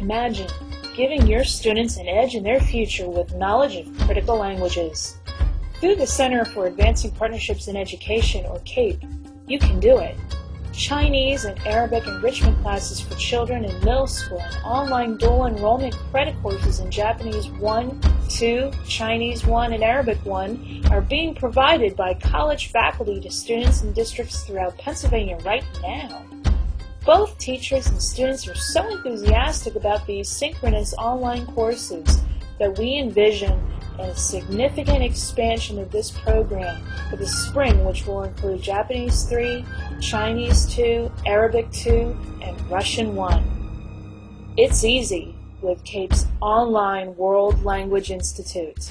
Imagine giving your students an edge in their future with knowledge of critical languages. Through the Center for Advancing Partnerships in Education, or CAPE, you can do it. Chinese and Arabic enrichment classes for children in middle school and online dual enrollment credit courses in Japanese 1, 2, Chinese 1, and Arabic 1 are being provided by college faculty to students in districts throughout Pennsylvania right now. Both teachers and students are so enthusiastic about these synchronous online courses that we envision a significant expansion of this program for the spring, which will include Japanese 3, Chinese 2, Arabic 2, and Russian 1. It's easy with CAPE's online World Language Institute.